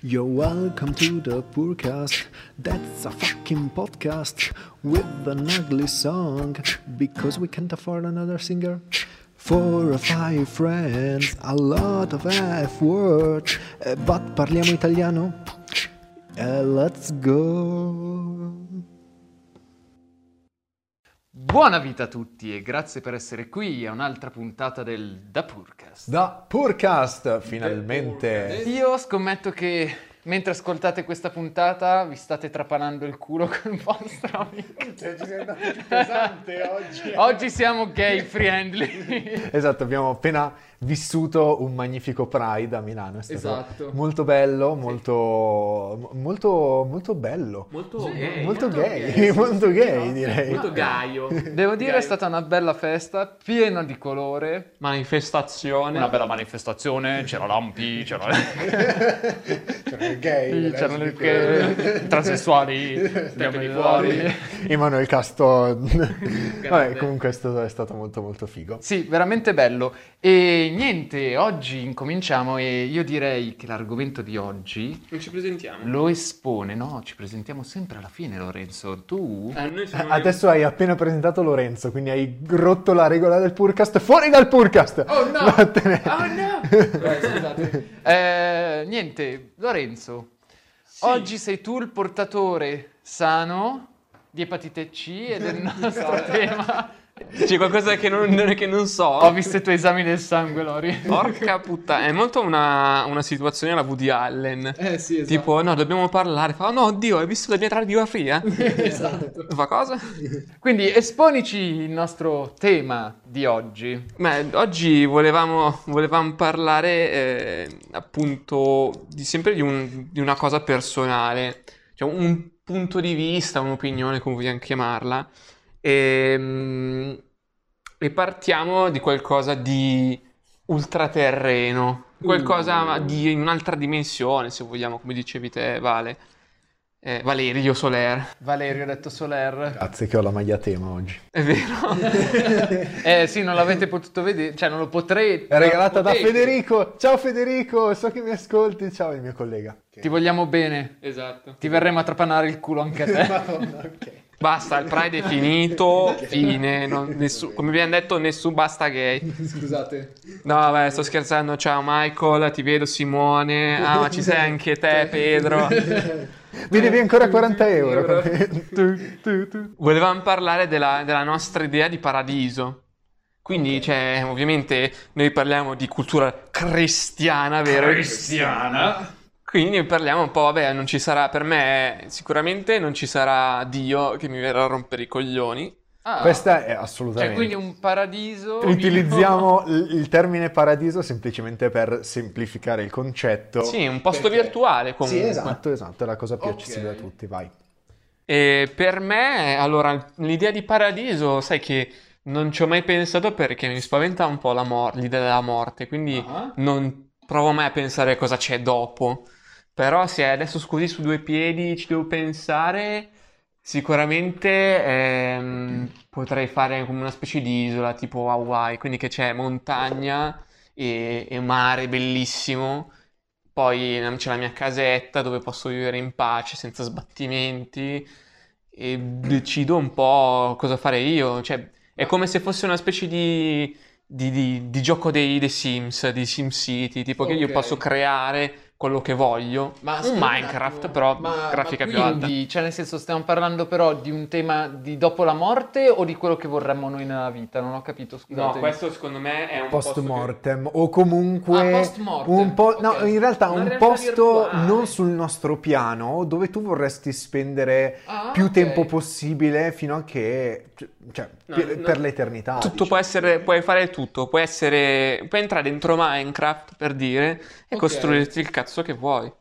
You're welcome to the Poorcast. That's a fucking podcast with an ugly song because we can't afford another singer. Four or five friends, a lot of F words, eh, but parliamo italiano? Eh, let's go. Buona vita a tutti e grazie per essere qui a un'altra puntata del Da Purcast. Da Purcast, finalmente. Io scommetto che mentre ascoltate questa puntata vi state trapanando il culo con il vostro amico. Cioè, ci sei andato più pesante oggi. Oggi siamo gay friendly. Esatto, abbiamo appena vissuto un magnifico Pride a Milano. È stato Esatto. molto bello, molto, molto, molto bello. Molto Sì, gay. molto gay, molto gay no? direi. Molto gaio. Devo dire è Gay. stata una bella festa, piena di colore. manifestazione. Una bella manifestazione, c'era Lampi, c'era... C'erano i gay, c'erano le i transessuali, di fuori. Emanuele Caston. Vabbè, comunque è stato, è stato molto molto figo. Sì, veramente bello. E niente, oggi incominciamo e io direi che l'argomento di oggi Non ci presentiamo. lo espone, no? Ci presentiamo sempre alla fine, Lorenzo. Tu? Eh, Adesso hai appena presentato Lorenzo, quindi hai rotto la regola del Purcast. Fuori dal Purcast! Oh no! Vattene. Oh no! Eh, scusate. Eh, niente, Lorenzo, Sì. oggi sei tu il portatore sano di epatite C ed è il nostro tema. C'è qualcosa che non, che non so. Ho visto i tuoi esami del sangue, Lori. Porca puttana, è molto una, una situazione alla Woody Allen. Eh sì, esatto. Tipo, no, dobbiamo parlare. Fa, oh no, oddio, hai visto la mia radiografia? esatto. Fa cosa? Quindi esponici il nostro tema di oggi. Beh, oggi volevamo, volevamo parlare eh, appunto di, sempre di, un- di una cosa personale, cioè un punto di vista, un'opinione, come vogliamo chiamarla, e, e partiamo di qualcosa di ultraterreno, qualcosa di un'altra dimensione, se vogliamo, come dicevi te, Vale. Eh, Valerio Soler, Valerio ha detto Soler. Grazie che ho la maglia a tema oggi. è vero? Eh sì, non l'avete potuto vedere, cioè non lo potrete. È regalata da. Federico. Ciao Federico, so che mi ascolti. Ciao il mio collega. Ti vogliamo bene. esatto. Ti verremo a trapanare il culo anche a te. Madonna, ok. Basta, il Pride è finito, fine, non- nessu- come abbiamo detto, nessun basta gay. Scusate. No, vabbè, sto scherzando, ciao Michael, ti vedo Simone, ah ma ci sei anche te Pedro. Mi devi ancora 40 euro. Volevamo parlare della, della nostra idea di paradiso. Quindi, cioè, ovviamente noi parliamo di cultura cristiana, vero? Cristiana. Quindi parliamo un po', vabbè, non ci sarà, per me sicuramente non ci sarà Dio che mi verrà a rompere i coglioni. Ah, Questa è cioè assolutamente. quindi un paradiso. Utilizziamo l- il termine paradiso semplicemente per semplificare il concetto. Sì, un posto Perché- virtuale Sì, comunque. esatto, esatto, è la cosa più Ok. accessibile a tutti, vai. E per me, allora, l'idea di paradiso, sai che non ci ho mai pensato perché mi spaventa un po' la mor- l'idea della morte, quindi Ah. non provo mai a pensare cosa c'è dopo. Però se adesso così su due piedi ci devo pensare, sicuramente ehm, potrei fare come una specie di isola tipo Hawaii, quindi che c'è montagna e, e mare bellissimo. Poi c'è la mia casetta dove posso vivere in pace, senza sbattimenti, e decido un po' cosa fare io. Cioè, è come se fosse una specie di, di- di- di gioco dei, dei Sims, di SimCity, tipo che io posso creare quello che voglio. Ma un Minecraft, però Ma- grafica ma più alta. quindi, cioè nel senso stiamo parlando però di un tema di dopo la morte o di quello che vorremmo noi nella vita? Non ho capito, scusate. No, questo secondo me è un Post posto che- mortem o comunque Ah, post mortem, un po' no, ok. in realtà Una un realtà posto virtuale. non sul nostro piano dove tu vorresti spendere Ah, più ok. tempo possibile fino a che cioè No, per, no. per l'eternità. Tutto diciamo. può essere, puoi fare tutto, puoi essere, puoi entrare dentro Minecraft per dire e Ok. costruirti il cazzo che vuoi.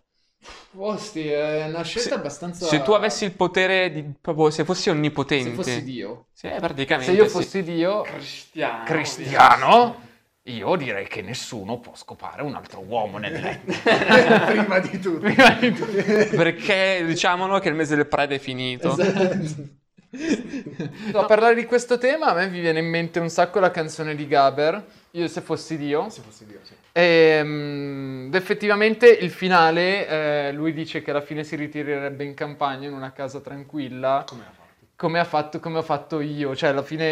Osti, è una scelta Se- abbastanza... Se tu avessi il potere di, proprio se fossi onnipotente. Se fossi Dio. Sì, praticamente. Se io sì. fossi Dio... cristiano. Cristiano? Io direi che nessuno può scopare un altro uomo nel letto. Prima di tutto. Prima di tutto. Perché diciamolo che il mese del Pride è finito. Esatto. No, a parlare di questo tema a me mi viene in mente un sacco la canzone di Gaber, Io se fossi Dio. Se fossi Dio, sì. E, mm, effettivamente il finale, eh, lui dice che alla fine si ritirerebbe in campagna in una casa tranquilla, Come ha fatto? come, ha fatto, come ho fatto io, cioè alla fine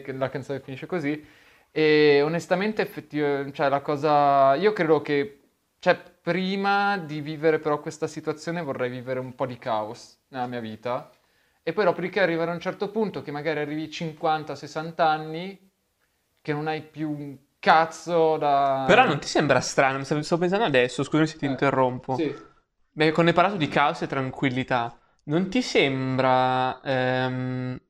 eh, la canzone finisce così. E onestamente, effettivamente, cioè la cosa, io credo che, cioè prima di vivere però questa situazione vorrei vivere un po' di caos nella mia vita. E poi dopodiché arrivare a un certo punto che magari arrivi 50-60 anni, che non hai più un cazzo da... Però non ti sembra strano, mi sto pensando adesso, scusami se ti Eh, interrompo. Sì. Beh, quando hai parlato di caos e tranquillità, non ti sembra ehm,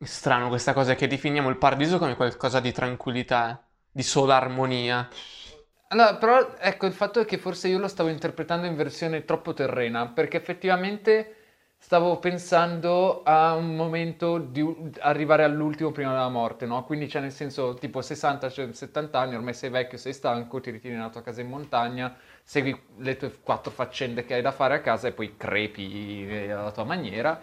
strano questa cosa che definiamo il paradiso come qualcosa di tranquillità, di sola armonia? Allora, però ecco, il fatto è che forse io lo stavo interpretando in versione troppo terrena, perché effettivamente stavo pensando a un momento di arrivare all'ultimo prima della morte, no? Quindi c'è nel senso tipo 60, cioè 70 anni, ormai sei vecchio, sei stanco, ti ritiri nella tua casa in montagna, segui le tue quattro faccende che hai da fare a casa e poi crepi eh, alla tua maniera.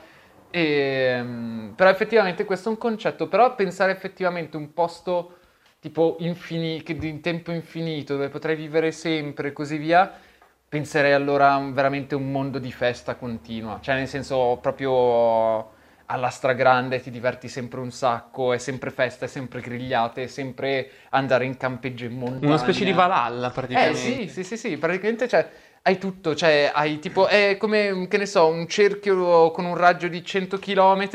E, mm, però effettivamente questo è un concetto, però pensare effettivamente un posto tipo infini- che di tempo infinito dove potrei vivere sempre e così via, penserei allora veramente un mondo di festa continua, cioè nel senso proprio alla stragrande ti diverti sempre un sacco, è sempre festa, è sempre grigliate, è sempre andare in campeggio in montagna. Una specie di Valhalla Eh praticamente. sì, sì, sì, sì, praticamente cioè, hai tutto, cioè hai tipo, è come, che ne so, un cerchio con un raggio di 100 km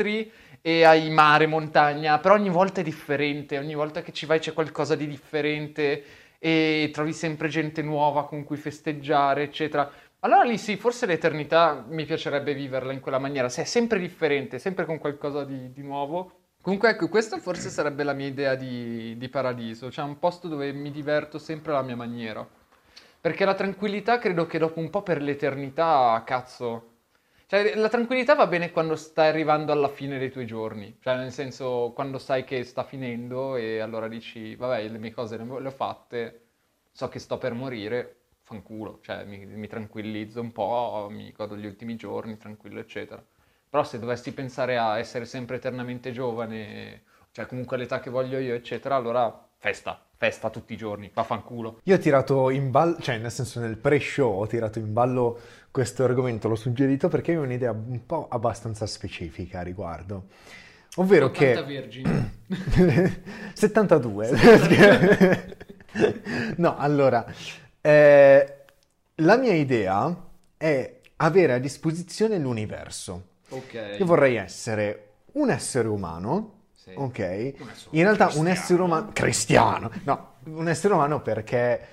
e hai mare, montagna, però ogni volta è differente, ogni volta che ci vai c'è qualcosa di differente e trovi sempre gente nuova con cui festeggiare, eccetera. Allora lì sì, forse l'eternità mi piacerebbe viverla in quella maniera, se è sempre differente, sempre con qualcosa di, di nuovo. Comunque ecco, questa forse sarebbe la mia idea di, di paradiso, cioè un posto dove mi diverto sempre alla mia maniera. Perché la tranquillità credo che dopo un po' per l'eternità, cazzo. Cioè, la tranquillità va bene quando stai arrivando alla fine dei tuoi giorni. Cioè, nel senso, quando sai che sta finendo e allora dici, vabbè, le mie cose le ho fatte, so che sto per morire, fanculo. Cioè, mi, mi tranquillizzo un po', mi godo gli ultimi giorni, tranquillo, eccetera. Però se dovessi pensare a essere sempre eternamente giovane, cioè comunque all'età che voglio io, eccetera, allora festa, festa tutti i giorni, vaffanculo. Io ho tirato in ballo, cioè nel senso nel pre-show ho tirato in ballo questo argomento, l'ho suggerito perché ho un'idea un po' abbastanza specifica a riguardo. Ovvero 80 che... vergini. 72. no, allora, eh, la mia idea è avere a disposizione l'universo. Ok. Io vorrei essere un essere umano, ok? In realtà un essere umano cristiano, no, un essere umano perché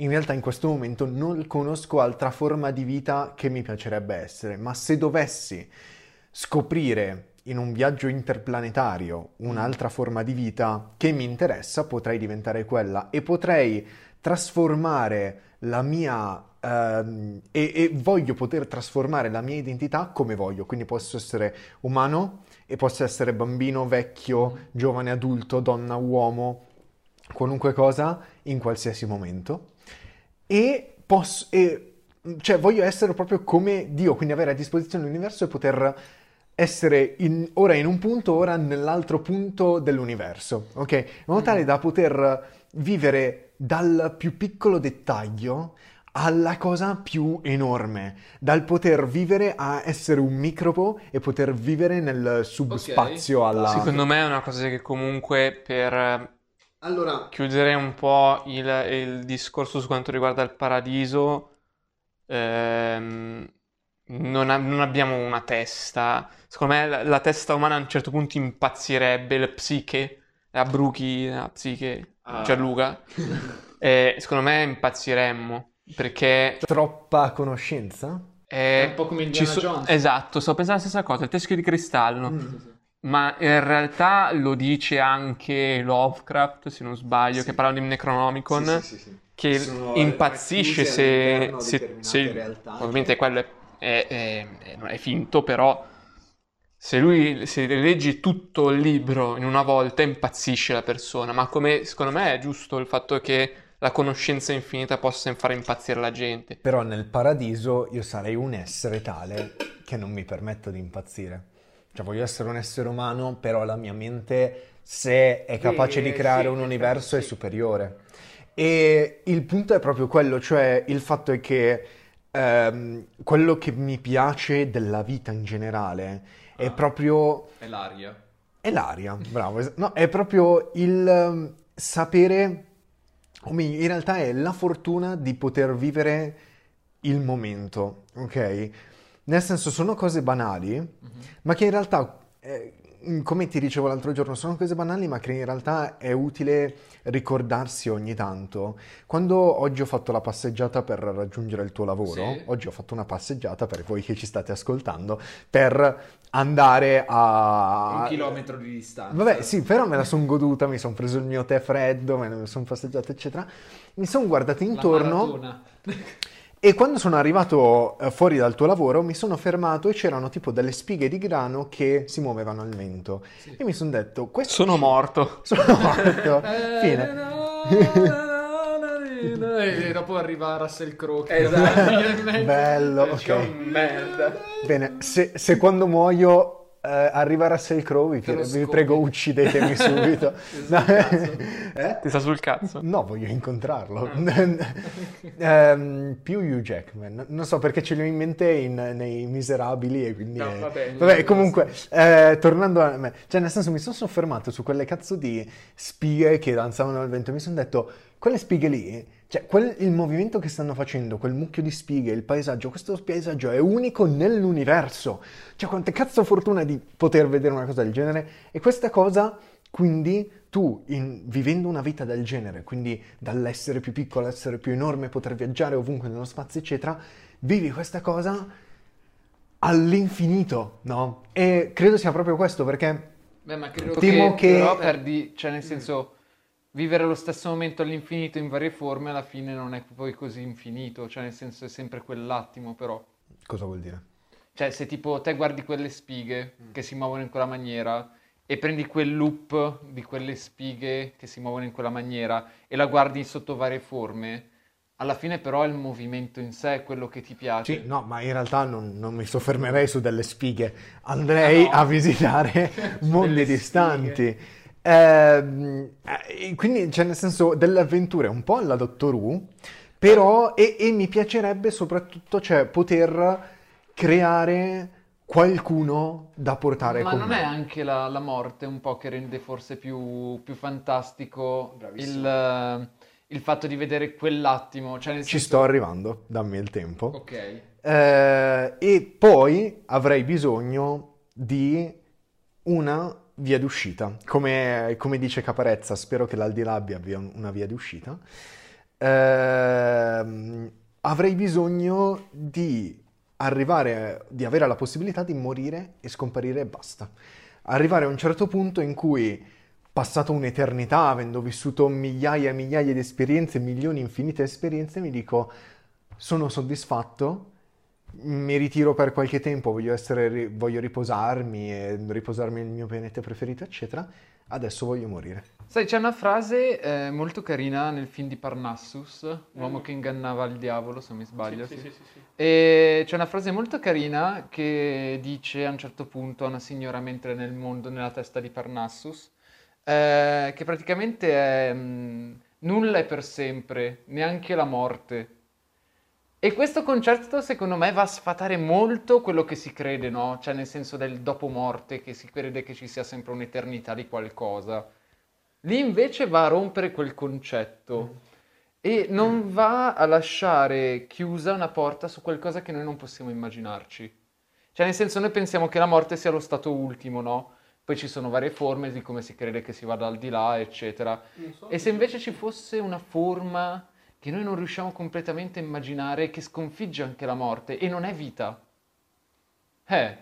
in realtà in questo momento non conosco altra forma di vita che mi piacerebbe essere, ma se dovessi scoprire in un viaggio interplanetario un'altra forma di vita che mi interessa, potrei diventare quella e potrei trasformare la mia ehm, e, e voglio poter trasformare la mia identità come voglio, quindi posso essere umano e posso essere bambino, vecchio, giovane, adulto, donna, uomo, qualunque cosa in qualsiasi momento e posso e, cioè voglio essere proprio come Dio, quindi avere a disposizione l'universo e poter essere in- ora in un punto, ora nell'altro punto dell'universo, ok? In modo tale da poter vivere dal più piccolo dettaglio alla cosa più enorme, dal poter vivere a essere un microbo e poter vivere nel subspazio alla... Secondo me è una cosa che comunque per Allora, chiudere un po' il, il discorso su quanto riguarda il paradiso, ehm, non, ha- non abbiamo una testa. Secondo me la, la testa umana a un certo punto impazzirebbe, la psiche, la bruchi, la psiche, Ah. Gianluca. E secondo me impazziremmo, perché troppa conoscenza? eh, È un po' come Indiana so- Jones. Esatto, sto pensando la stessa cosa, il teschio di cristallo. Mm. Ma in realtà lo dice anche Lovecraft, se non sbaglio, che parla di Necronomicon, che Sono impazzisce se, se- determinate se- realtà. ovviamente quello è, è- è- è- è finto, però se lui se leggi tutto il libro in una volta impazzisce la persona, ma come secondo me è giusto il fatto che la conoscenza infinita possa fare impazzire la gente. Però nel paradiso io sarei un essere tale che non mi permetto di impazzire. Cioè, voglio essere un essere umano, però la mia mente, se è capace di Eh, creare sì, un universo, è sì. superiore. E il punto è proprio quello, cioè il fatto è che ehm, quello che mi piace della vita in generale è Ah. proprio È l'aria. è l'aria, bravo. No, è proprio il ehm, sapere, o meglio, in realtà è la fortuna di poter vivere il momento, ok? Nel senso, sono cose banali, ma che in realtà, eh, come ti dicevo l'altro giorno, sono cose banali, ma che in realtà è utile ricordarsi ogni tanto. Quando oggi ho fatto la passeggiata per raggiungere il tuo lavoro, Sì. oggi ho fatto una passeggiata per voi che ci state ascoltando, per andare a... Un chilometro di distanza. Vabbè, sì, però me la sono goduta, mi sono preso il mio tè freddo, me ne sono passeggiato, eccetera. Mi sono guardato intorno. e quando sono arrivato eh, fuori dal tuo lavoro mi sono fermato e c'erano tipo delle spighe di grano che si muovevano al vento. Sì. E mi sono detto, questo Sono morto. sono morto. Eh, Fine. E dopo arriva Russell Crowe. Esatto. Bello, C'è ok. un merda. Bene, se, se quando muoio eh, arriva Russell Crowe, vi, vi prego uccidetemi subito. No, eh? Ti sta sul cazzo. No, voglio incontrarlo. Ehm, più Hugh Jackman. Non so perché ce l'ho in mente in- nei Miserabili e quindi... No, è- vabbè, Vabbè, comunque, eh, tornando a me, cioè nel senso mi sono soffermato su quelle cazzo di spighe che danzavano al vento e mi sono detto, quelle spighe lì, cioè quel- il movimento che stanno facendo, quel mucchio di spighe, il paesaggio, questo paesaggio è unico nell'universo. Cioè quante cazzo fortuna di poter vedere una cosa del genere e questa cosa, quindi tu in- vivendo una vita del genere, quindi dall'essere più piccolo all'essere più enorme, poter viaggiare ovunque nello spazio, eccetera, vivi questa cosa all'infinito, no? E credo sia proprio questo perché Beh, ma credo Temo che, che- però perdi, cioè nel senso, vivere lo stesso momento all'infinito in varie forme alla fine non è poi così infinito, cioè nel senso è sempre quell'attimo però. cosa vuol dire? Cioè se tipo te guardi quelle spighe che si muovono in quella maniera e prendi quel loop di quelle spighe che si muovono in quella maniera e la guardi sotto varie forme, alla fine però è il movimento in sé quello che ti piace. Sì, no, ma in realtà non, non mi soffermerei su delle spighe, andrei Ah, no. a visitare mondi distanti. Ehm, eh, quindi, cioè, nel senso, delle avventure un po' alla Doctor Who, però, e, e mi piacerebbe soprattutto, cioè, poter creare qualcuno da portare Ma con non me. è anche la, la morte un po' che rende forse più, più fantastico il, eh, il fatto di vedere quell'attimo? Cioè nel Ci senso- sto arrivando, dammi il tempo. Ok. Eh, e poi avrei bisogno di una via d'uscita. Come, come dice Caparezza, spero che l'Aldilà abbia una via d'uscita. Ehm, avrei bisogno di arrivare, di avere la possibilità di morire e scomparire e basta. Arrivare a un certo punto in cui, passato un'eternità, avendo vissuto migliaia e migliaia di esperienze, milioni infinite esperienze, mi dico sono soddisfatto, mi ritiro per qualche tempo, voglio, essere, voglio riposarmi e riposarmi nel mio pianeta preferito, eccetera. Adesso voglio morire. Sai, c'è una frase eh, molto carina nel film di Parnassus, Uomo che ingannava il diavolo, se non mi sbaglio. sì. E c'è una frase molto carina che dice a un certo punto a una signora mentre è nel mondo, nella testa di Parnassus, eh, che praticamente è mh, nulla è per sempre, neanche la morte. E questo concetto secondo me va a sfatare molto quello che si crede, no? Cioè nel senso del dopo morte, che si crede che ci sia sempre un'eternità di qualcosa. Lì invece va a rompere quel concetto e non va a lasciare chiusa una porta su qualcosa che noi non possiamo immaginarci. Cioè nel senso noi pensiamo che la morte sia lo stato ultimo, no? Poi ci sono varie forme di come si crede che si vada al di là, eccetera. E se invece ci fosse una forma che noi non riusciamo completamente a immaginare, che sconfigge anche la morte e non è vita. Eh,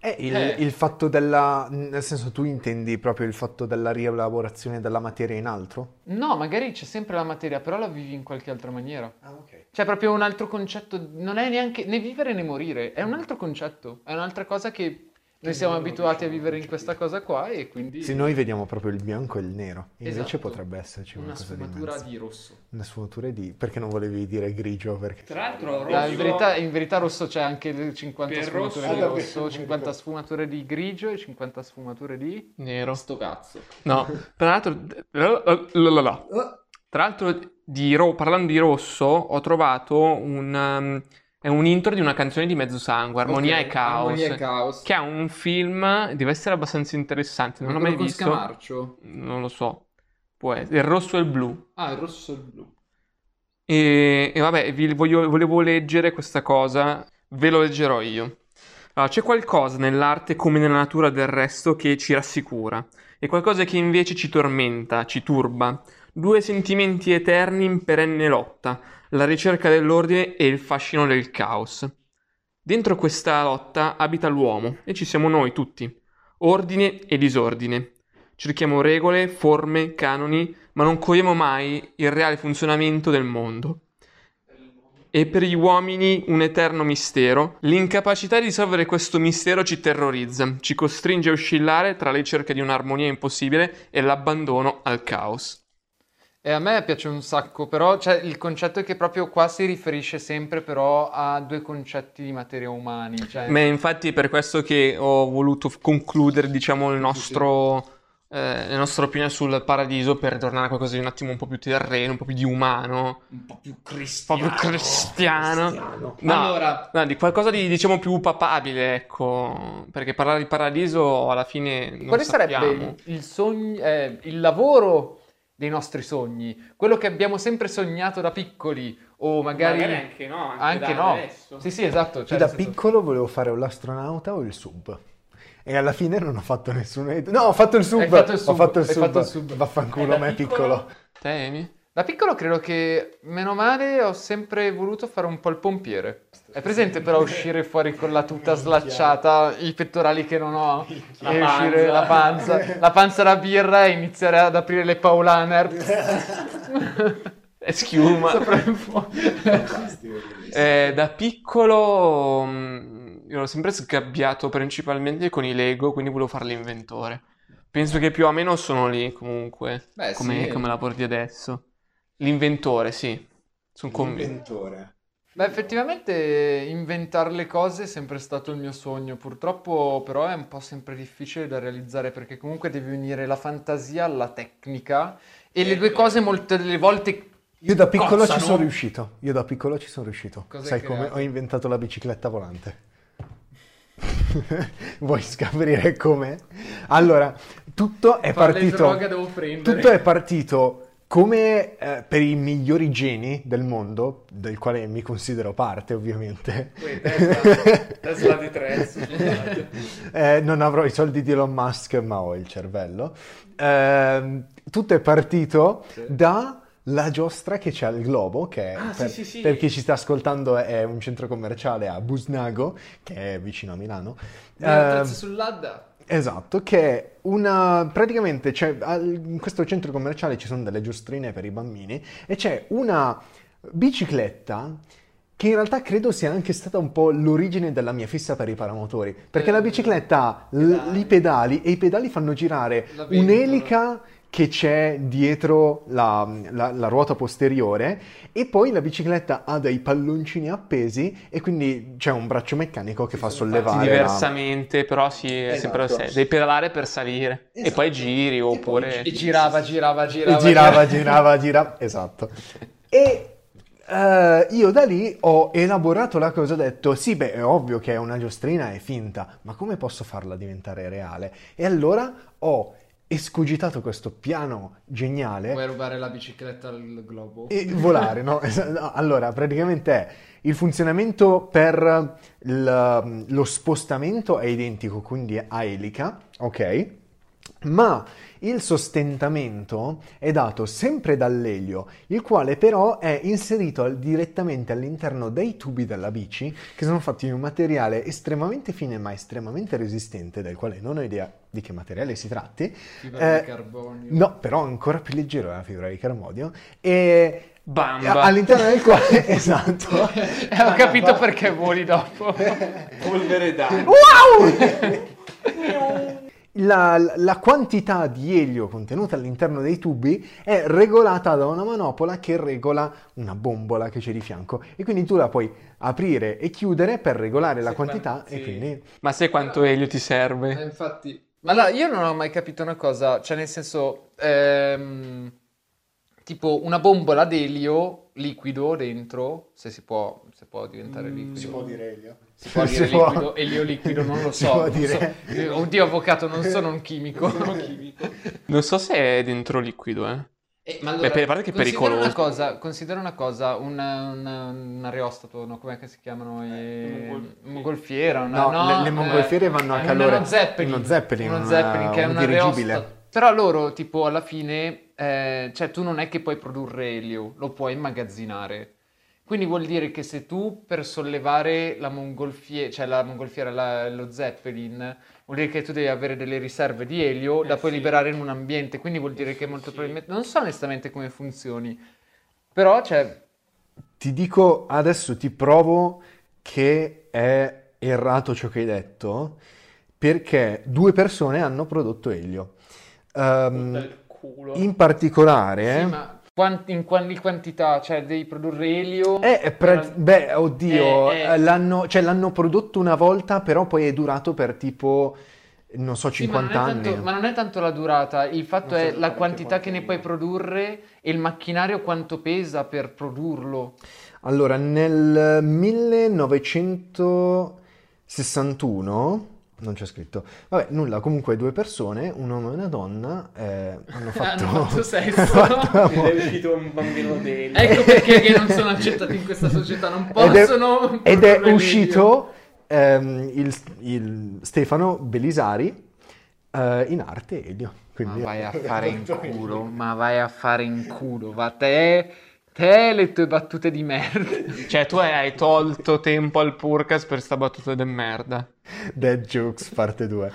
È il, Eh. il fatto della... nel senso tu intendi proprio il fatto della rielaborazione della materia in altro? no, magari c'è sempre la materia, però la vivi in qualche altra maniera. Ah, ok. C'è proprio un altro concetto, non è neanche né vivere né morire, è un altro concetto, è un'altra cosa che Noi siamo abituati a vivere in questa cosa qua e quindi Sì, noi vediamo proprio il bianco e il nero. Invece Esatto. potrebbe esserci una qualcosa di sfumatura mezzo. di rosso. Una sfumatura di... Perché non volevi dire grigio? Perché... Tra l'altro, Ah, in, rosso- verità, in verità rosso c'è anche le 50 Per sfumature rosso- di rosso, davvero? 50 sfumature di grigio e 50 sfumature di... nero. Sto cazzo. No, tra l'altro, tra l'altro di ro- parlando di rosso, ho trovato un, um, è un intro di una canzone di Mezzosangue, Armonia Ok, e Caos, Armonia e Caos. che ha un film, deve essere abbastanza interessante, non l'ho mai visto, Scamarcio. non lo so, può essere, il rosso e il blu. Ah, il rosso e il blu. E, e vabbè, vi voglio- volevo leggere questa cosa, ve lo leggerò io. Allora, c'è qualcosa nell'arte come nella natura del resto che ci rassicura, e qualcosa che invece ci tormenta, ci turba. Due sentimenti eterni in perenne lotta, la ricerca dell'ordine e il fascino del caos. Dentro questa lotta abita l'uomo, e ci siamo noi tutti, ordine e disordine. Cerchiamo regole, forme, canoni, ma non cogliamo mai il reale funzionamento del mondo. E per gli uomini un eterno mistero, l'incapacità di risolvere questo mistero ci terrorizza, ci costringe a oscillare tra la ricerca di un'armonia impossibile e l'abbandono al caos. E a me piace un sacco, però cioè, il concetto è che proprio qua si riferisce sempre però a due concetti di materia umani. Cioè, Ma infatti è per questo che ho voluto concludere, diciamo, il nostro, eh, la nostra opinione sul paradiso per tornare a qualcosa di un attimo un po' più terreno, un po' più di umano, un po' più un po' cristiano. più cristiano. No, Allora- no, di qualcosa di, diciamo, più papabile, ecco, perché parlare di paradiso alla fine non Quale sappiamo. sarebbe il, il sogno, eh, il lavoro dei nostri sogni? Quello che abbiamo sempre sognato da piccoli o magari... anche no, Anche no. Sì, sì, esatto. cioè, Io da senso- piccolo volevo fare o l'astronauta o il sub. E alla fine non ho fatto nessuno. No, ho fatto il sub. Hai fatto il Ho sub, fatto il sub. fatto il sub. Vaffanculo, Eh, da a me piccolo- piccolo. Te, Amy? Da piccolo credo che, meno male, ho sempre voluto fare un po' il pompiere. È presente però uscire fuori con la tuta slacciata, i pettorali che non ho, La e uscire panza. la panza, la panza da birra e iniziare ad aprire le Paulaner. E schiuma. Sopra fuoco. Eh, da piccolo mm, io ero sempre sgabbiato principalmente con i Lego, quindi volevo fare l'inventore. Penso che più o meno sono lì comunque, Beh, come, sì. come lavoro di adesso. L'inventore, sì. Sono convinto. Beh, effettivamente inventare le cose è sempre stato il mio sogno. Purtroppo, però, è un po' sempre difficile da realizzare perché comunque devi unire la fantasia alla tecnica e le due cose molte delle volte. Io da piccolo ci cozzano. sono riuscito. Io da piccolo ci sono riuscito. Cosa hai Sai come ho inventato la bicicletta volante? Vuoi scoprire come? Allora, tutto è Quale partito. droga devo prendere? Tutto è partito come eh, per i migliori geni del mondo, del quale mi considero parte, ovviamente. Tesla di tre. Eh, non avrò i soldi di Elon Musk, ma ho il cervello. Ehm, tutto è partito da la giostra che c'è al Globo, che Ah, per, sì, sì, sì. per chi ci sta ascoltando è un centro commerciale a Busnago, che è vicino a Milano. Ehm, sull'Adda. Esatto, che è una praticamente c'è al- in questo centro commerciale ci sono delle giostrine per i bambini e c'è una bicicletta che in realtà credo sia anche stata un po' l'origine della mia fissa per i paramotori, perché la bicicletta ha l- i pedali. e i pedali fanno girare un'elica che c'è dietro la, la- la ruota posteriore e poi la bicicletta ha dei palloncini appesi e quindi c'è un braccio meccanico che fa Sì, sollevare la- diversamente, però sì, è sempre lo Esatto. stesso. Devi pedalare per salire e Esatto. poi giri oppure... E girava, girava, E girava. girava, girava, girava, esatto. E eh, io da lì ho elaborato la cosa, ho detto, sì, beh, è ovvio che è una giostrina, è finta, ma come posso farla diventare reale? E allora ho escogitato questo piano geniale Vuoi rubare la bicicletta al globo? e volare, no? Allora, praticamente è il funzionamento per lo spostamento è identico, quindi a elica, ok? Ma il sostentamento è dato sempre dall'elio, il quale però è inserito direttamente all'interno dei tubi della bici, che sono fatti di un materiale estremamente fine ma estremamente resistente, del quale non ho idea di che materiale si tratti. Fibra Eh, di carbonio. No, però ancora più leggero è la fibra di carbonio. E Bamba. all'interno del quale, esatto. Eh, ho capito perché voli dopo. Polvere d'acqua. Wow! La, la quantità di elio contenuta all'interno dei tubi è regolata da una manopola che regola una bombola che c'è di fianco e quindi tu la puoi aprire e chiudere per regolare la Sì, quantità sì. e quindi Ma sai quanto elio ti Eh, serve? infatti. Ma allora, io non ho mai capito una cosa, cioè nel senso, ehm, tipo una bombola d'elio liquido dentro, se si può, se può diventare liquido. dire elio? Si può dire liquido, elio liquido, non lo Si so. può non dire. so. Oddio, avvocato, non sono un chimico. Non so se è dentro liquido, eh. Eh, ma Beh, a parte che è considera pericoloso. Una cosa, considera una cosa, una, una, un areostato, no? Com'è che si chiamano? Eh, mongolfiera, una, No, no, le- le mongolfiere vanno a eh, calore. Uno zeppelin, Uno zeppelin, uno una- zeppelin che è un un dirigibile. Però loro, tipo, alla fine, eh, cioè tu non è che puoi produrre elio, lo puoi immagazzinare. Quindi vuol dire che se tu per sollevare la mongolfiera, cioè la mongolfiera, la- lo zeppelin, vuol dire che tu devi avere delle riserve di elio da poi liberare in un ambiente. Quindi vuol dire che molto probabilmente, non so onestamente come funzioni, però cioè, Ti dico adesso ti provo che è errato ciò che hai detto perché due persone hanno prodotto elio. Culo. in particolare sì, ma quanti- in quali quantità? Cioè devi produrre elio? Eh, è pre- beh, oddio, Eh, eh. eh, L'hanno, cioè, l'hanno prodotto una volta, però poi è durato per tipo, non so, Sì, ma non 50 anni. tanto- ma non è tanto la durata, il fatto Non so è la esattamente quantità che ne puoi produrre e il macchinario quanto pesa per produrlo. Allora, nel 1961, non c'è scritto, vabbè, nulla, comunque due persone, un uomo e una donna, eh, hanno fatto... Hanno fatto sesso. hanno fatto amore. uscito un bambino d'elio. Ecco perché che non sono accettati in questa società, non Ed è- possono... Ed è, uscito ehm, il, il Stefano Belisari eh, in arte Elio. Ma Quindi vai a fare in culo, ma vai a fare in culo, va te, te e le tue battute di merda. Cioè, tu hai tolto tempo al Purcas per sta battuta de merda. Dead Jokes parte 2.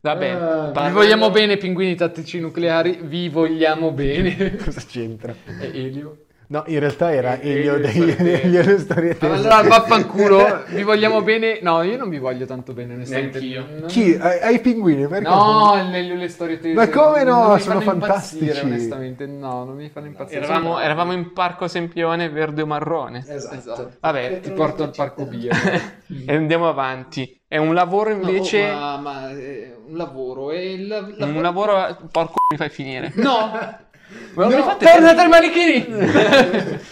Vabbè, Vi parlando- vogliamo bene, pinguini tattici nucleari, vi vogliamo bene. Cosa c'entra? E Elio. No, in realtà era E- Elio Elio Storie Elio tese. Allora vaffanculo, vi vogliamo bene. No, io non vi voglio tanto bene, onestamente. Neanch'io. Non- Chi? Ai, ai pinguini? Perché? No, le, le storie tese. Ma come no? Non Sono fantastici. onestamente. No, non mi fanno impazzire. eravamo, eravamo in parco Sempione verde o marrone. Esatto. Vabbè, Ti porto al parco Bia. e andiamo avanti. È un lavoro invece... No, ma, ma, eh, un lavoro e il la- Un lavoro... Porco mi fai finire. No! Ma No, fate torna ai manichini!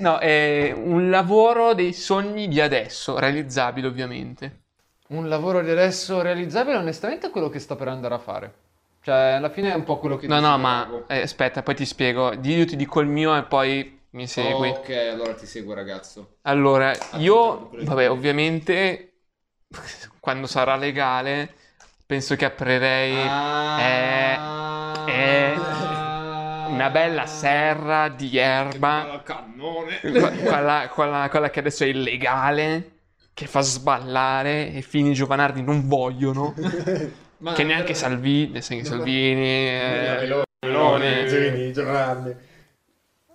No, è un lavoro dei sogni di adesso, realizzabile ovviamente. Un lavoro di adesso realizzabile, onestamente, è quello che sto per andare a fare. Cioè, alla fine è un po' quello che No, ti no, spiego. ma eh, aspetta, poi ti spiego. Io ti dico il mio e poi mi segui. Ok, allora ti seguo, ragazzo. Allora, io, vabbè, ovviamente, quando sarà legale, penso che aprirei Ah, è una bella serra di erba, Cannone. que- quella, quella- quella che adesso è illegale, che fa sballare e Fini Giovanardi non vogliono, Ma che neanche Salvini, nel senso che Salvini, eh, Meloni. Giovani, Giovanni.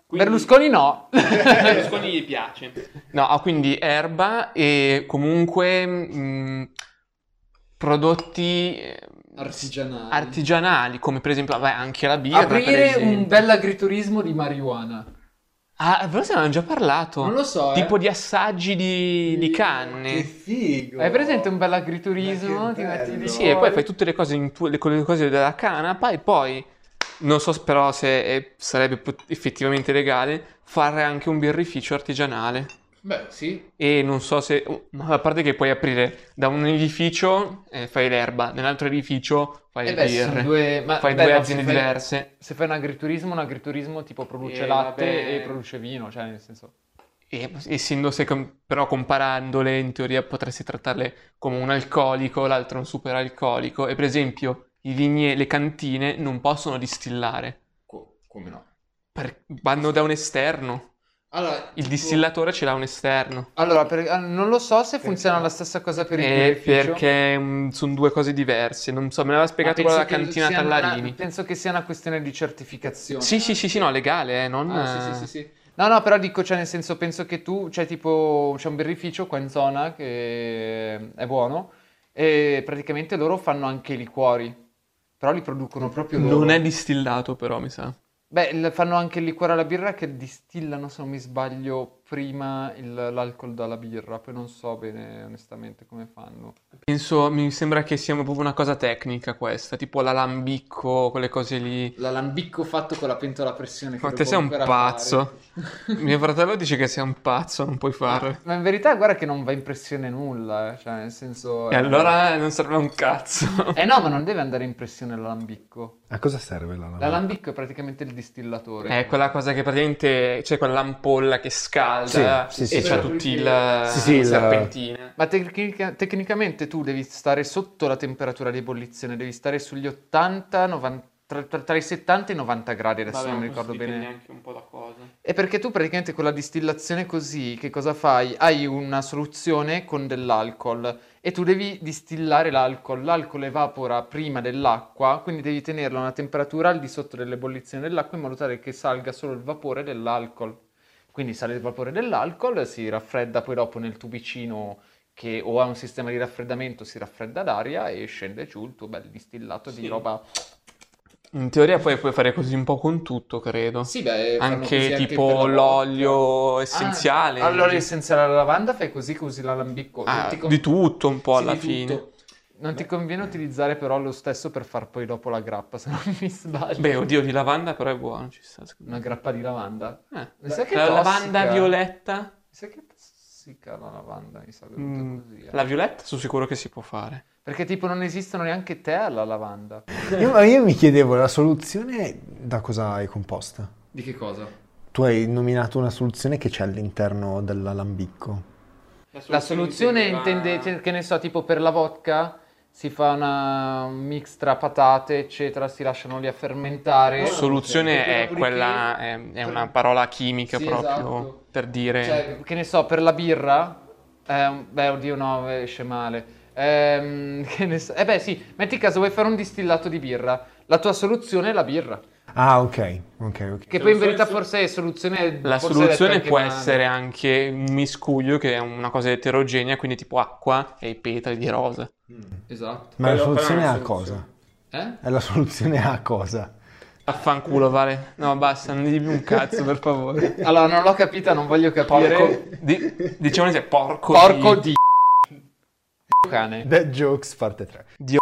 Berlusconi no. Berlusconi gli piace. No, ah, quindi erba e comunque mh, prodotti eh, Artigianali. artigianali, come per esempio vabbè, anche la birra. per Aprire un bel agriturismo di marijuana. Ah, forse ne abbiamo già parlato. Non lo so, eh. Tipo di assaggi di, di Che canne. figo. Hai presente un bel agriturismo? Che Ti metti lì Sì, e poi fai tutte le cose, in tu- le, cose della canapa e poi, non so però se eh, sarebbe effettivamente legale, fare anche un birrificio artigianale. Beh, sì. E non so se, ma a parte che puoi aprire da un edificio e fai l'erba, nell'altro edificio fai Eh beh, sono birre, due, ma, fai beh, due no, aziende se fai- diverse. Se fai un agriturismo, un agriturismo tipo produce Eh, latte vabbè. e produce vino, cioè nel senso... E essendo se com- però comparandole, in teoria potresti trattarle come un alcolico, l'altro un superalcolico. E per esempio, i vigni, le cantine non possono distillare, come no? per- vanno da un esterno. Allora, Il tipo- distillatore ce l'ha un esterno. Allora, per- ah, non lo so se funziona la stessa cosa per il Eh, birrificio. perché mm, sono due cose diverse. Non so, me l'aveva spiegato quella della cantina sia una- Tallarini. penso che sia una questione di certificazione. Sì, sì, sì, sì, no, legale, eh, non... Ah, sì, sì, sì, sì. No, no, però dico, cioè, nel senso, penso che tu, cioè, tipo, c'è un birrificio qua in zona che è buono E praticamente loro fanno anche i liquori, però li producono proprio loro. Non è distillato però, mi sa. Beh, fanno anche il liquore alla birra che distillano, se non mi sbaglio, prima il- l'alcol dalla birra, poi non so bene onestamente come fanno. Penso, mi sembra che sia proprio una cosa tecnica questa, tipo l'alambicco, quelle cose lì. L'alambicco fatto con la pentola a pressione. Ma te sei un pazzo. Mio fratello dice che sei un pazzo, non puoi farlo. Ma in verità guarda che non va in pressione nulla, eh, cioè nel senso... E eh, allora non serve un cazzo. Eh no, ma non deve andare in pressione l'alambicco. A cosa serve la lavanda? L'alambicco è praticamente il distillatore. È quella cosa che praticamente c'è quell'ampolla che scalda Sì, sì, e sì, c'ha sì. tutti il Sì, sì, il- serpentine. Ma tecnica- tecnicamente tu devi stare sotto la temperatura di ebollizione, devi stare sugli 80, 90, tra, tra- tra i 70 e i 90 gradi, adesso non mi ricordo bene. neanche un po' da cosa. È perché tu praticamente con la distillazione così, che cosa fai? Hai una soluzione con dell'alcol e tu devi distillare l'alcol. L'alcol evapora prima dell'acqua, quindi devi tenerlo a una temperatura al di sotto dell'ebollizione dell'acqua in modo tale che salga solo il vapore dell'alcol. Quindi sale il vapore dell'alcol, si raffredda poi dopo nel tubicino che o ha un sistema di raffreddamento, si raffredda l'aria e scende giù il tuo bel distillato di Sì. roba. In teoria poi puoi fare così un po' con tutto, credo. Sì, beh, Anche anche tipo vodka. l'olio essenziale. Ah, allora essenziale alla lavanda fai così che usi l'alambicco. Ah, con- di tutto un po' Sì, alla di fine. tutto. Non ti conviene utilizzare però lo stesso per far poi dopo la grappa, se non mi sbaglio. Beh, oddio, di lavanda però è buono, ci sta. Una grappa di lavanda. Eh. Mi sa che La tossica. lavanda violetta? Mi sa che tossica la lavanda, mi sa che Mm, così. eh. La violetta sono sicuro che si può fare. Perché tipo non esistono neanche tè alla lavanda. Io, ma io mi chiedevo, la soluzione da cosa è composta? Di che cosa? Tu hai nominato una soluzione che c'è all'interno dell'alambicco. La soluzione intende, cioè, che ne so, tipo per la vodka si fa una, un mix tra patate, eccetera, si lasciano lì a fermentare. Soluzione è quella, è, è una parola chimica Sì, proprio esatto. per dire... Cioè, che ne so, per la birra, ehm, beh, oddio, no, esce male. Ehm, che ne so, eh beh, sì, metti caso vuoi fare un distillato di birra, la tua soluzione è la birra, Ah, ok, ok, ok. che poi in verità forse è soluzione La forse soluzione può male. essere anche un miscuglio che è una cosa eterogenea, quindi tipo acqua e i petali di rosa. Esatto. Ma la soluzione è a una cosa? Eh? È la soluzione a cosa? Affanculo, Vale. No, basta, non dimmi un cazzo, per favore. Allora, non l'ho capita, non voglio capire. Porco. Di, diciamo che porco. Porco di... di... cane. Dead Jokes parte 3. Dio.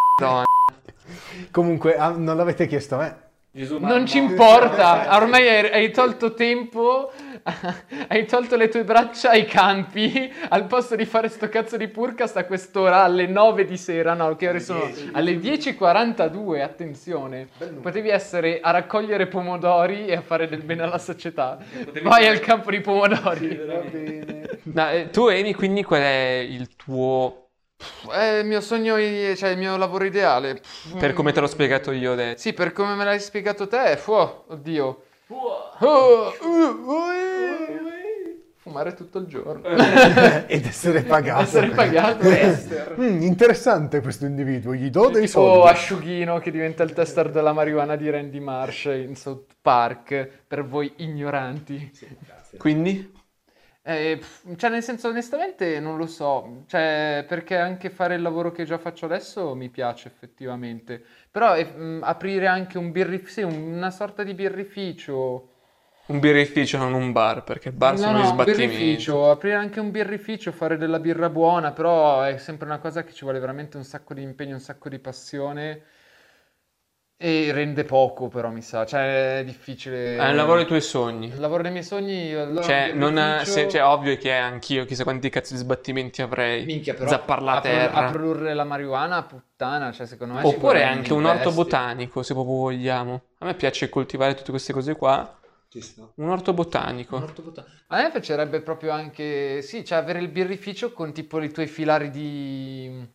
Comunque, ah, non l'avete chiesto a me? Non ci importa, ormai hai, hai tolto tempo, hai tolto le tue braccia ai campi, al posto di fare sto cazzo di purcast a quest'ora alle 9 di sera, no, che ore sono? Alle 10.42, attenzione, potevi essere a raccogliere pomodori e a fare del bene alla società, vai al campo di pomodori. No, eh, tu, Amy, quindi qual è il tuo... È il mio sogno, cioè il mio lavoro ideale. Per come te l'ho spiegato io adesso? Sì, per come me l'hai spiegato te, fu, oddio. Oh, uh, uh, Fumare tutto il giorno. Ed essere pagato. Essere pagato. Mm, interessante questo individuo, gli do dei O soldi. asciughino che diventa il tester della marijuana di Randy Marsh in South Park, per voi ignoranti. Quindi? Eh, cioè, nel senso, onestamente non lo so, cioè, perché anche fare il lavoro che già faccio adesso mi piace effettivamente, però eh, mh, aprire anche un birrificio, sì, una sorta di birrificio, Un birrificio, non un bar, perché il bar no, sono no, gli sbattimenti. birrificio, aprire anche un birrificio, fare della birra buona, però è sempre una cosa che ci vuole veramente un sacco di impegno, un sacco di passione e rende poco, però mi sa, cioè è difficile. È il lavoro dei tuoi sogni. Il lavoro dei miei sogni, allora, Cioè, non ha- se- cioè, ovvio che anch'io, chissà quanti cazzo di sbattimenti avrei. Minchia, però Zapparla a a, pro- terra. a produrre la marijuana, puttana, cioè secondo me Oppure anche un orto botanico, se proprio vogliamo. A me piace coltivare tutte queste cose qua. Un orto botanico. Un orto botanico. A me piacerebbe proprio anche, sì, cioè avere il birrificio con tipo i tuoi filari di,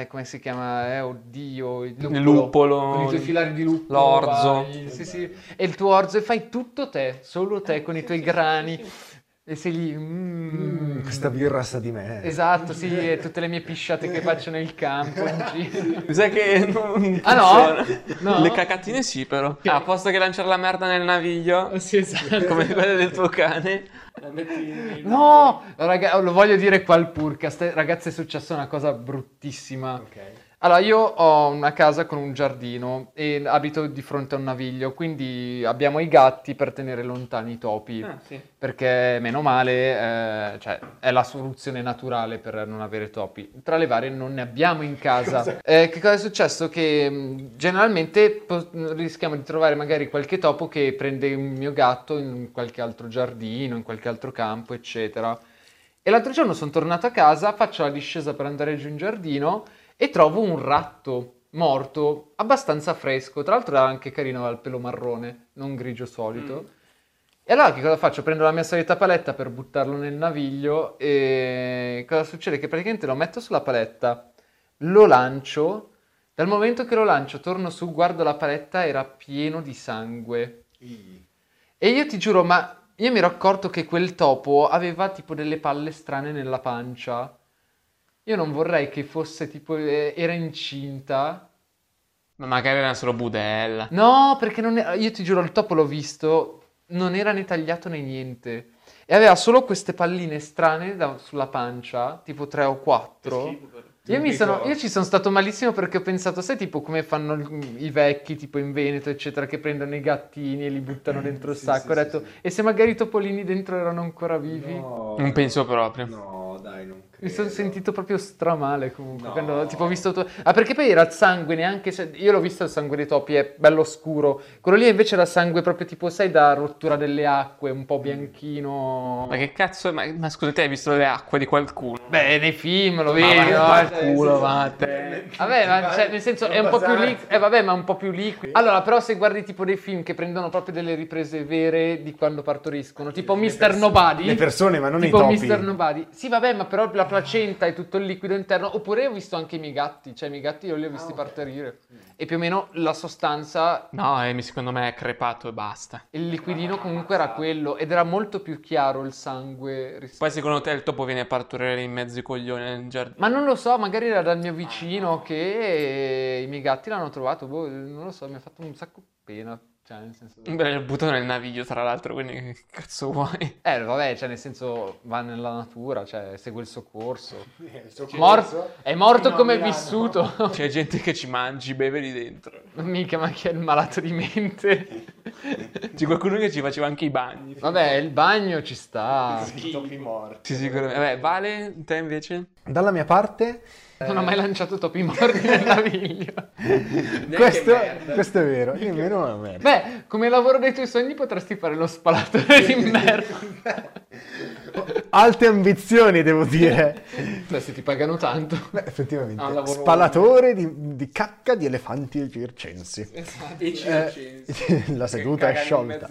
eh, come si chiama? Eh, oddio, il luppolo. luppolo, Con i tuoi filari di luppolo. l'orzo. vai, Sì, sì. E il tuo orzo e fai tutto te, solo te con i tuoi grani. E sei lì, mm. Questa birra sa di me. Esatto, sì, e tutte le mie pisciate che faccio nel campo. Mi sa che non Ah, no? No? Le cacatine sì, però. Ah, a posto che lanciare la merda nel naviglio, Sì, esatto. come quelle del tuo cane. Metti No, raga, lo voglio dire qua al Purcast. Ragazzi, è successa una cosa bruttissima. Ok. Allora, io ho una casa con un giardino e abito di fronte a un naviglio, quindi abbiamo i gatti per tenere lontani i topi. Ah, sì. Perché, meno male, eh, cioè, è la soluzione naturale per non avere topi. Tra le varie, non ne abbiamo in casa. Eh, che cosa è successo? Che mh, generalmente po- rischiamo di trovare magari qualche topo che prende il mio gatto in qualche altro giardino, in qualche altro campo, eccetera. E l'altro giorno sono tornato a casa, faccio la discesa per andare giù in giardino e trovo un ratto morto, abbastanza fresco. Tra l'altro era anche carino, aveva il pelo marrone, non grigio solito. E allora che cosa faccio? Prendo la mia solita paletta per buttarlo nel naviglio e cosa succede? Che praticamente lo metto sulla paletta, lo lancio, dal momento che lo lancio torno su, guardo la paletta, era pieno di sangue. E io ti giuro, ma io mi ero accorto che quel topo aveva tipo delle palle strane nella pancia. Io non vorrei che fosse tipo, eh, era incinta. Ma magari era solo budella. No, perché non era- io ti giuro, il topo l'ho visto, non era né tagliato né niente. E aveva solo queste palline strane da- sulla pancia, tipo tre o quattro. Io, mi sono, io ci sono stato malissimo perché ho pensato, sai tipo come fanno il- i vecchi, tipo in Veneto, eccetera, che prendono i gattini e li buttano dentro il Sì, sacco. sì, ho detto, sì, sì. e se magari i topolini dentro erano ancora vivi? Non penso proprio. No, dai, non Mi sono credo. sentito proprio stramale comunque. No. Quando tipo ho visto. to- Ah, perché poi era il sangue, neanche. se- Io l'ho visto il sangue dei topi, è bello scuro. Quello lì invece era sangue proprio tipo, sai, da rottura delle acque, un po' bianchino. Ma che cazzo è? Ma, ma scusa, te hai visto le acque di qualcuno? Beh, nei film lo vedi, no? a far culo, vattene. Vabbè, ma cioè, nel senso è un po' più liquido. Eh, vabbè, ma è un po' più liquido. Allora, però, se guardi tipo dei film che prendono proprio delle riprese vere di quando partoriscono, tipo Mr. Nobody. Le persone, ma non tipo i topi. Mr. Nobody. Sì, vabbè, ma però la placenta è tutto il liquido interno. Oppure ho visto anche i miei gatti. Cioè, i miei gatti io li ho visti partorire. E più o meno la sostanza. No, eh, mi- secondo me è crepato e basta. Il liquidino comunque era quello. Ed era molto più chiaro il sangue. ris- Poi secondo te il topo viene a partorire in mezzo ai coglioni nel giardino? Ma non lo so, magari era dal mio vicino che i miei gatti l'hanno trovato. Boh, non lo so, mi ha fatto un sacco pena. Cioè, nel senso. Beh, l'ho buttato nel naviglio, tra l'altro, quindi che cazzo vuoi? Eh, vabbè, cioè, nel senso, va nella natura, cioè, segue il suo corso. Il suo Morto, corso. è morto a come è vissuto. C'è gente che ci mangi, beve lì dentro. Mica, ma chi è il malato di mente? C'è qualcuno che ci faceva anche i bagni. Vabbè, il bagno ci sta. Morti. Sì, sicuramente. Vabbè, Vale, te invece? Dalla mia parte, Non ho mai lanciato topi morti nel naviglio. questo, questo è vero. Io nemmeno una merda. Beh, come lavoro dei tuoi sogni potresti fare lo spalatore di merda. Alte ambizioni, devo dire. Beh, se ti pagano tanto. Beh, effettivamente. Ah, Spalatore di, di cacca di elefanti circensi. Esatto. Eh, la seduta è sciolta.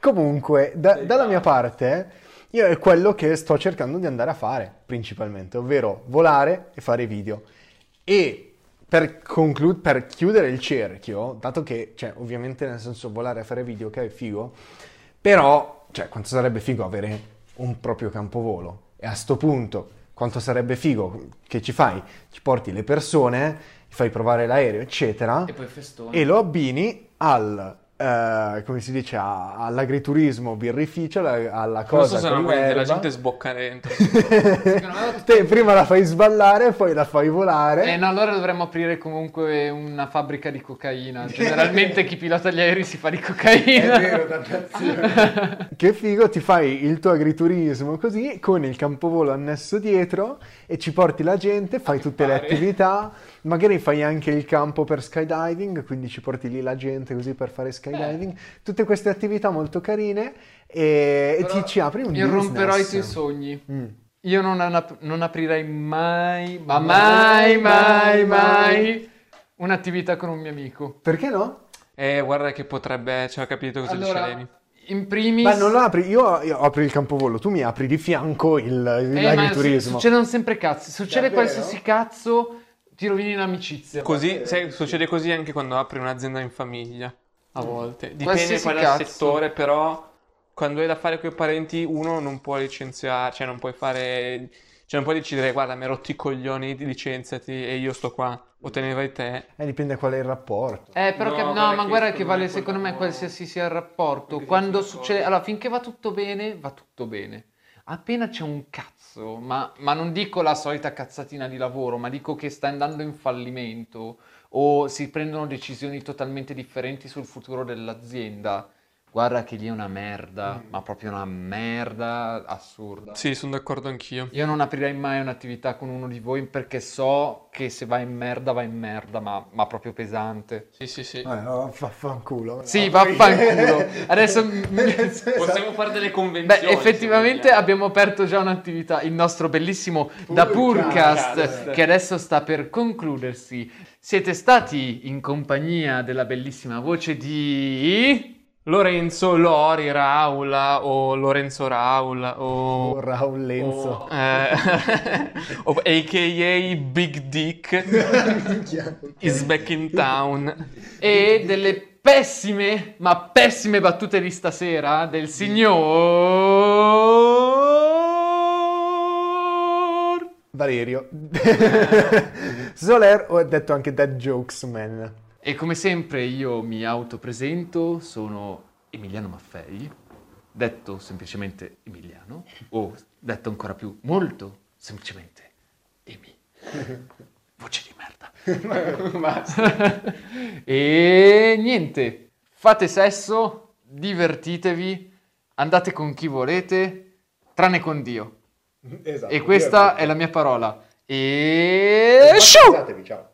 Comunque, da- dalla mia parte, io è quello che sto cercando di andare a fare, principalmente, ovvero volare e fare video. E per, conclu- per chiudere il cerchio, dato che, cioè, ovviamente nel senso volare e fare video che è figo, però, cioè, quanto sarebbe figo avere un proprio campovolo. E a sto punto, quanto sarebbe figo che ci fai? Ci porti le persone, fai provare l'aereo, eccetera E poi festone. e lo abbini al eh, come si dice a- all'agriturismo birrificio alla, alla cosa so no, la gente sbocca dentro. te prima la fai sballare poi la fai volare Eh no, allora dovremmo aprire comunque una fabbrica di cocaina. Generalmente chi pilota gli aerei si fa di cocaina. che figo ti fai il tuo agriturismo così con il campovolo annesso dietro e ci porti la gente fai tutte le attività magari fai anche il campo per skydiving quindi ci porti lì la gente così per fare skydiving tutte queste attività molto carine e, e ti ci apri un Irromperò i business. tuoi sogni. Mm. Io non, ap- non aprirei mai, ma mai, mai, mai un'attività con un mio amico. Perché no? Eh, guarda che potrebbe... Cioè, ho capito cosa Allora, dicevi. in primis... Beh, non lo apri, io, io apro il campovolo, tu mi apri di fianco il, il- Eh, ma l'agriturismo. su- succedono sempre cazzi. Succede Davvero? qualsiasi cazzo, ti rovini l'amicizia. Così, sai, succede così anche quando apri un'azienda in famiglia. A volte. Dipende poi dal settore, però quando hai da fare con i parenti uno non può licenziare, cioè non puoi fare Cioè, non puoi decidere, guarda, mi hai rotto i coglioni, licenziati e io sto qua, o te ne vai te. Eh, dipende qual è il rapporto. Eh, però No, che- no, ma che guarda che vale secondo me qualsiasi sia il rapporto. Perché Quando succede... Allora, finché va tutto bene, va tutto bene. Appena c'è un cazzo, ma, ma non dico la solita cazzatina di lavoro, ma dico che sta andando in fallimento o si prendono decisioni totalmente differenti sul futuro dell'azienda. Guarda che lì è una merda, ma proprio una merda assurda. Sì, sono d'accordo anch'io. Io non aprirei mai un'attività con uno di voi perché so che se va in merda, va in merda, ma, ma proprio pesante. Sì, sì, sì. Eh, oh, vaffanculo. Sì, No, vaffanculo. Adesso Possiamo fare delle convenzioni. Beh, effettivamente abbiamo aperto già un'attività, il nostro bellissimo Da Purcast, Purcast. che adesso sta per concludersi. Siete stati in compagnia della bellissima voce di... Lorenzo, Lori, Raula o Lorenzo Raul o... Oh, Raul Lenzo. o, eh, o a.k.a. Big Dick is back in town. e delle pessime, ma pessime battute di stasera del signor... Valerio. Soler, ho detto anche Dead Jokes, man. E come sempre io mi autopresento, sono Emiliano Maffei, detto semplicemente Emiliano, o detto ancora più molto semplicemente Emi. Voce di merda. e niente, fate sesso, divertitevi, andate con chi volete, tranne con Dio. Esatto. E questa è la mia parola. E... Ciao.